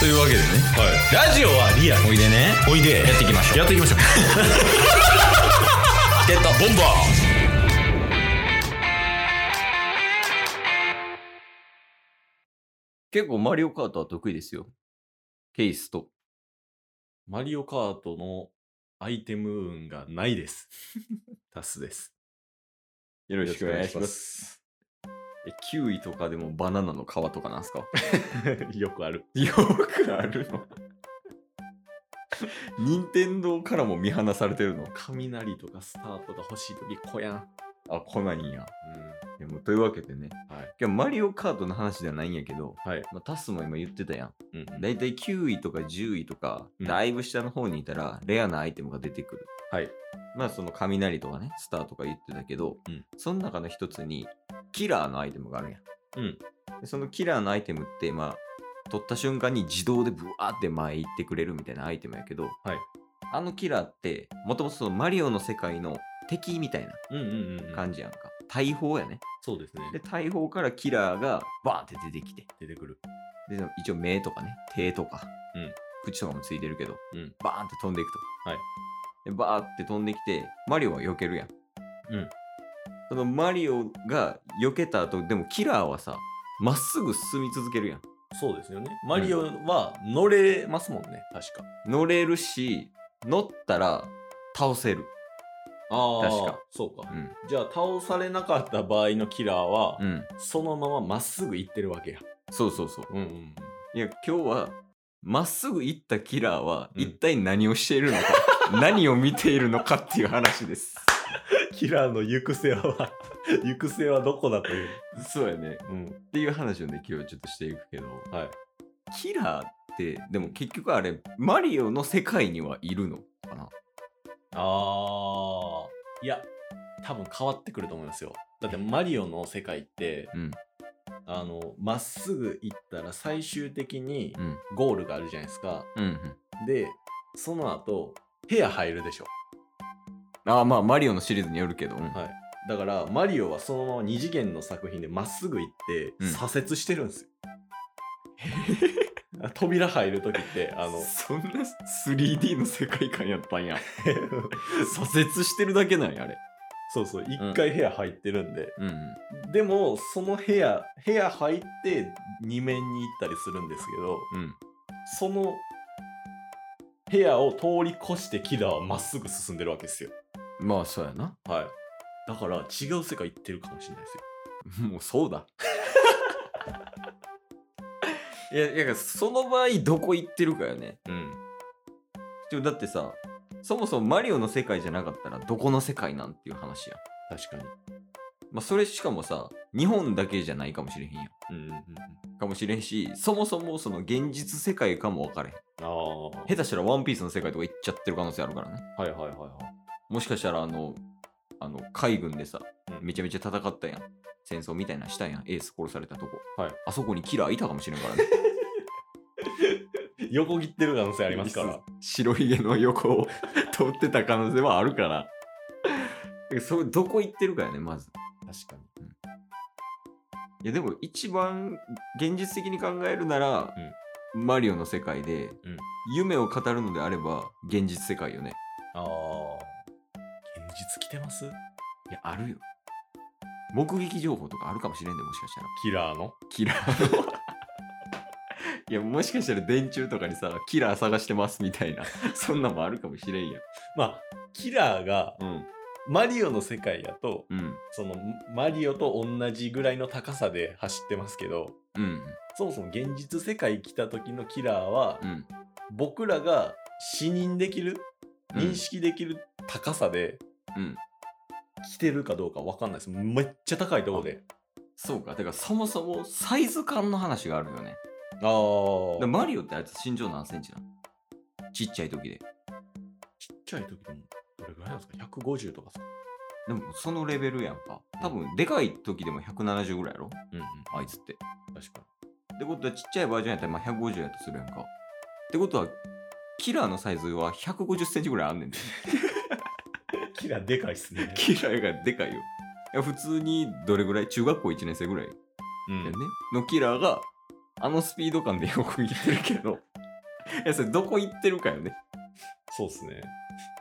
というわけでねはい。ラジオはリアル。おいでねおいで。やっていきましょうやっていきましょう。ゲットボンバ結構マリオカートは得意ですよケースとマリオカートのアイテム運がないです。タスです。よろしくお願いしますえキウイとかでもバナナの皮とかなんすか？よくある。よくあるの？任天堂からも見放されてるの？雷とかスタートが欲しいとき、こやん。あ来ないんやうん。でもというわけでねはい。今日マリオカートの話ではないんやけど、はい。まあ、タスも今言ってたやんうんうんだいたい9位とか10位とか、うんだいぶ下の方にいたらレアなアイテムが出てくるはい。まあその雷とかねスターとか言ってたけど、うんその中の一つにキラーのアイテムがあるやん、うん。でそのキラーのアイテムってまあ取った瞬間に自動でブワーって前行ってくれるみたいなアイテムやけど、はい。あのキラーってもともとそのマリオの世界の敵みたいなうんうんうんうん。感じやんか、大砲やね。そうですね。で大砲からキラーがバーンって出てきて。出てくる。で一応目とかね手とか、うん。口とかもついてるけど、うん。バーンって飛んでいくと、はい。でバーって飛んできてマリオは避けるやん、うんそのマリオが避けた後でもキラーはさまっすぐ進み続けるやんそうですよね。マリオは乗れますもんね、確か。乗れるし乗ったら倒せるあ確か。そうかう。んじゃあ、倒されなかった場合のキラーは、うんそのまままっすぐ行ってるわけや。そうそうそううんうん。いや今日はまっすぐ行ったキラーはうん一体何をしているのか、何を見ているのかっていう話ですキラーの行く末は、行く末はどこだという。そうやねうん。っていう話をね今日はちょっとしていくけどはい。キラーってでも結局あれマリオの世界にはいるのかな？あー。いや、多分変わってくると思いますよ。だってマリオの世界って、うんあの、まっすぐ行ったら最終的にうんゴールがあるじゃないですか。うんうんで、その後、部屋入るでしょ。ああまあマリオのシリーズによるけど、うん。はい。だから、マリオはそのまま二次元の作品でまっすぐ行って、うん。左折してるんですよ。扉入るときって、あの、そんな 3D の世界観やったんや。左折してるだけなんやあれ。そうそう、一回部屋入ってるんで、うんうん。でも、その部屋、部屋入って二面に行ったりするんですけど、うん。その部屋を通り越してキラーはまっすぐ進んでるわけですよ。まあそうやなはい。だから違う世界行ってるかもしれないですよ。もうそうだ いやいやその場合どこ行ってるかよねうん。でもだってさそもそもマリオの世界じゃなかったらどこの世界なんっていう話やん確かに。まあそれしかもさ日本だけじゃないかもしれへんやんうんうんうん。かもしれんしそもそもその現実世界かも分かれへんああ。下手したらワンピースの世界とか行っちゃってる可能性あるからねはいはいはいはい。もしかしたらあのあの海軍でさうん。めちゃめちゃ戦ったやん。戦争みたいなのしたやん。エース殺されたとこ。はい。あそこにキラーいたかもしれんからね。横切ってる可能性ありますから。白ひげの横を通ってた可能性はあるから。それどこ行ってるかやねまず。確かに。いやでも一番現実的に考えるなら、マリオの世界で、うん。夢を語るのであれば現実世界よねてます？いやあるよ。目撃情報とかあるかもしれんでもしかしたら。キラーの？キラーの？いやもしかしたら電柱とかにさキラー探してますみたいなそんなんもあるかもしれんや。んまあ、キラーがうん。マリオの世界やと、うん。そのマリオと同じぐらいの高さで走ってますけど、うん。そもそも現実世界来た時のキラーは、うん。僕らが視認できる、うん。認識できる高さでうん。来てるかどうかわかんないです。めっちゃ高いところで。そうか。だからそもそもサイズ感の話があるよね。ああでマリオってあいつ身長何センチなの？ちっちゃい時で。ちっちゃい時でもどれぐらいなんですか ?150 とかですか？でもそのレベルやんか。多分でかい時でも170ぐらいやろ？うんうん。あいつって。確かってことはちっちゃいバージョンやったらまあ150やとするやんか。ってことはキラーのサイズは150センチぐらいあんねんで。に。キラーでかいっすね。キラーがでかいよ。いや普通にどれぐらい？中学校1年生ぐらい。うだよね、のキラーがあのスピード感で横切ってるけど。いやそれどこ行ってるかよね。そうっすね。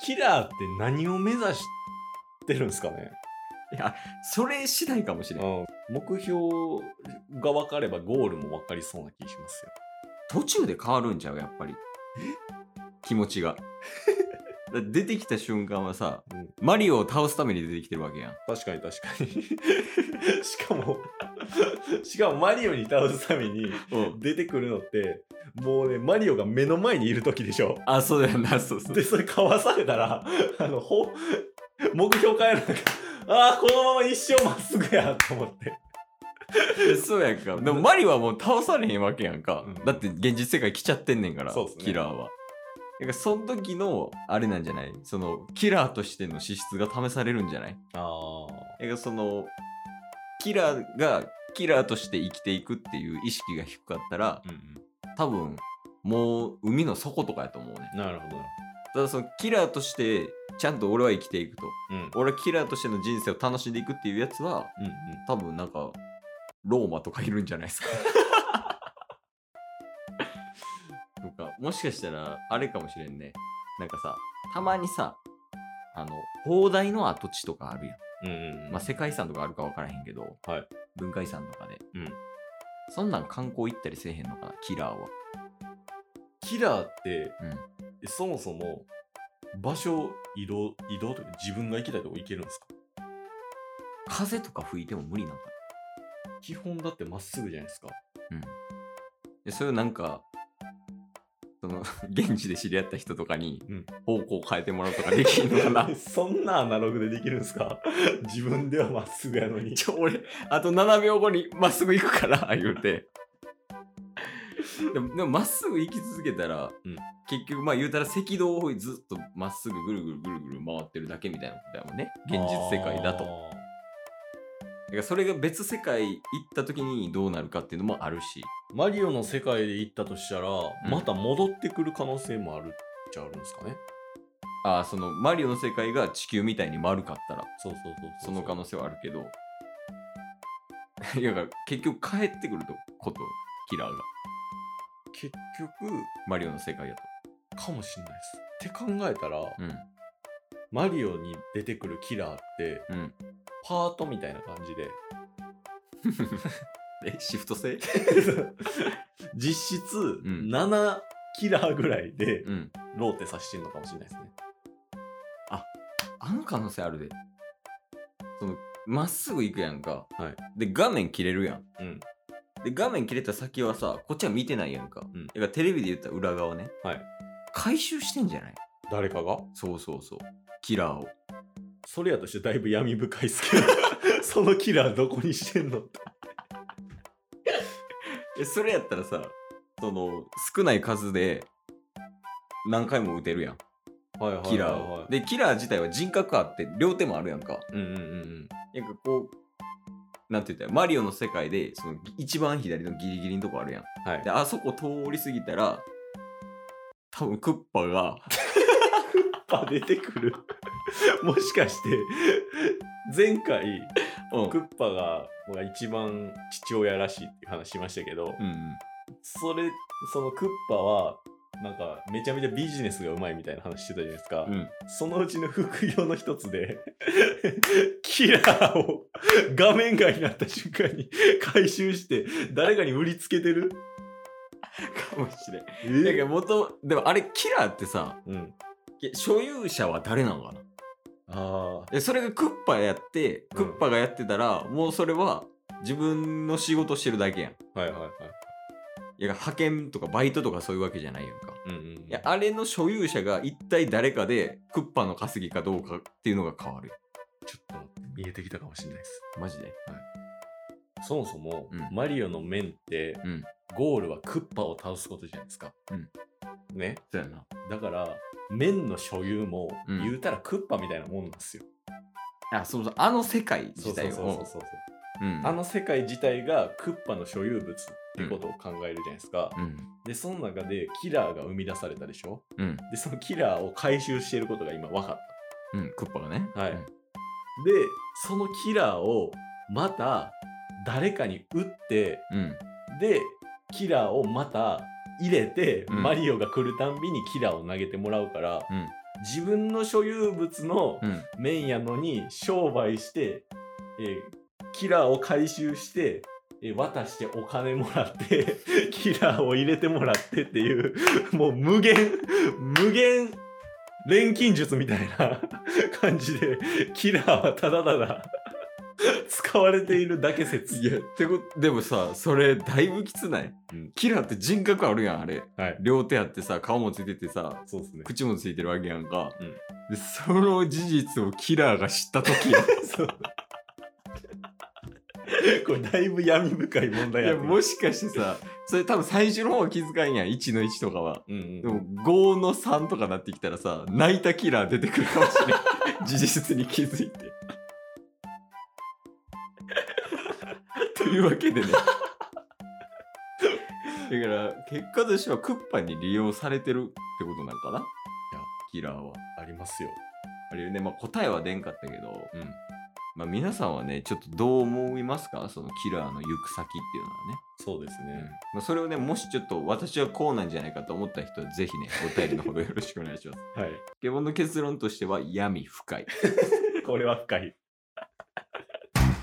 キラーって何を目指してるんですかね？いやそれ次第かもしれん。うん。目標が分かればゴールも分かりそうな気しますよ。途中で変わるんちゃう？やっぱり。気持ちが出てきた瞬間はさうん。マリオを倒すために出てきてるわけやん。確かに確かに。しかも、しかもマリオに倒すためにうん。出てくるのって、もうね、マリオが目の前にいる時でしょ。あそうだよなそうそう。で、それかわされたら、あの、ほ、目標変えるなんか、ああ、このまま一生まっすぐやと思って。えそうやんか。でもマリオはもう倒されへんわけやんか、うん。だって現実世界来ちゃってんねんからそうっすね。キラーはだからその時のあれなんじゃない？そのキラーとしての資質が試されるんじゃない？あだからそのキラーがキラーとして生きていくっていう意識が低かったらうんうん。多分もう海の底とかやと思うねなるほど。ただそのキラーとしてちゃんと俺は生きていくとうん。俺はキラーとしての人生を楽しんでいくっていうやつはうんうん。多分なんかローマとかいるんじゃないですか もしかしたらあれかもしれんね。なんかさたまにさあの砲台の跡地とかあるやん、うんうんうん。まあ、世界遺産とかあるか分からへんけど、はい。文化遺産とかで、うん。そんなん観光行ったりせえへんのかな？キラーは、キラーって、うん、えそもそも場所移動移動というか自分が行きたいとこ行けるんですか？風とか吹いても無理なのか基本だってまっすぐじゃないですか。な、うん、でそれをなんかその 現地で知り合った人とかにうん方向変えてもらうとかできんのかな そんなアナログでできるんですか？自分ではまっすぐやのにちょ、俺、あと7秒後にまっすぐ行くから、言うて。でも、でもまっすぐ行き続けたら、うん結局、まあ言うたら赤道をずっとまっすぐぐるぐるぐるぐる回ってるだけみたいなことだもんね。現実世界だと。だからそれが別世界行った時にどうなるかっていうのもあるし。マリオの世界で行ったとしたら、んまた戻ってくる可能性もあるっちゃあるんですかねああ、そのマリオの世界が地球みたいに丸かったら、そうそうそうその可能性はあるけど。いや、だから結局帰ってくるとこと、キラーが。結局マリオの世界やと。かもしんないですって考えたら、うん。マリオに出てくるキラーってうん。パートみたいな感じで え、シフト制？実質ん7キラーぐらいでうん。ローテさしてんのかもしれないですね。あの可能性あるで。その、まっすぐ行くやんか。はいで、画面切れるやん。うん。で、画面切れた先はさ、こっちは見てないやんか。うんだからテレビで言った裏側ね。はい。回収してんじゃない？誰かが？そうそうそう。キラーを。それやとしてだいぶ闇深いっすけど、そのキラーどこにしてんのって。え、それやったらさ、その、少ない数で何回も撃てるやん。はいはいキラーを。で、キラー自体は人格あって、両手もあるやんか。うんうんうんうん。なんかこう、なんて言ったら、マリオの世界で、その、一番左のギリギリのとこあるやん。はいで、。あそこ通り過ぎたら、多分クッパが、あ、出てくる。もしかして、前回、うん、クッパが一番父親らしいっていう話しましたけど、うんうん、それ、そのクッパは、なんかめちゃめちゃビジネスがうまいみたいな話してたじゃないですか。うん。そのうちの副業の一つで、キラーを画面外になった瞬間に回収して、誰かに売りつけてる？かもしれん。だけど元、でもあれ、キラーってさ、うん。所有者は誰なのかな？ああ。でそれがクッパやって、クッパがやってたら、もうそれは自分の仕事してるだけやん。いはいはいはい。や、派遣とかバイトとかそういうわけじゃないやんか。うんうん。いや、あれの所有者が一体誰かで、クッパの稼ぎかどうかっていうのが変わるよ。ちょっと見えてきたかもしれないです。マジで？そもそも、うんマリオの面って、うん。ゴールはクッパを倒すことじゃないですか。うんね？そうやな。だから、面の所有も、うん言うたらクッパみたいなもんなんですよ。あ、そうそう。あの世界自体を。そうそうそうそう。うん。あの世界自体がクッパの所有物ってことを考えるじゃないですか。うん。で、その中でキラーが生み出されたでしょ？うん。で、そのキラーを回収していることが今分かっうん。クッパがね。はい。で、そのキラーをまた誰かに売って、うん。で、キラーをまた入れて、うん。マリオが来るたんびにキラーを投げてもらうから、うん。自分の所有物のうん。面やのに商売して、えーキラーを回収して、えー渡してお金もらって キラーを入れてもらってっていうもう無限無限錬金術みたいな 感じでキラーはただただ 使われているだけ説。いやってことでもさそれだいぶきつない、うん。キラーって人格あるやんあれ。はい。両手あってさ顔もついててさそうですね。口もついてるわけやんか、うん。でその事実をキラーが知った時 そう。これだいぶ闇深い問題いややってもしかしてさそれ多分最初の方は気遣いんやん。1の1とかは。うんうんでも5の3とかなってきたらさ泣いたキラー出てくるかもしれない事実に気づいていうわけでね。だから結果としてはクッパに利用されてるってことなんかな？いやキラーはありますよ。あれね、まあ、答えは出んかったけど、うん。まあ、皆さんはねちょっとどう思いますか？そのキラーの行く先っていうのはね。そうですね、まあ、それをね、もしちょっと私はこうなんじゃないかと思った人は、ぜひね、お便りのほどよろしくお願いします。はい。ゲボンの結論としては、闇深い。これは深い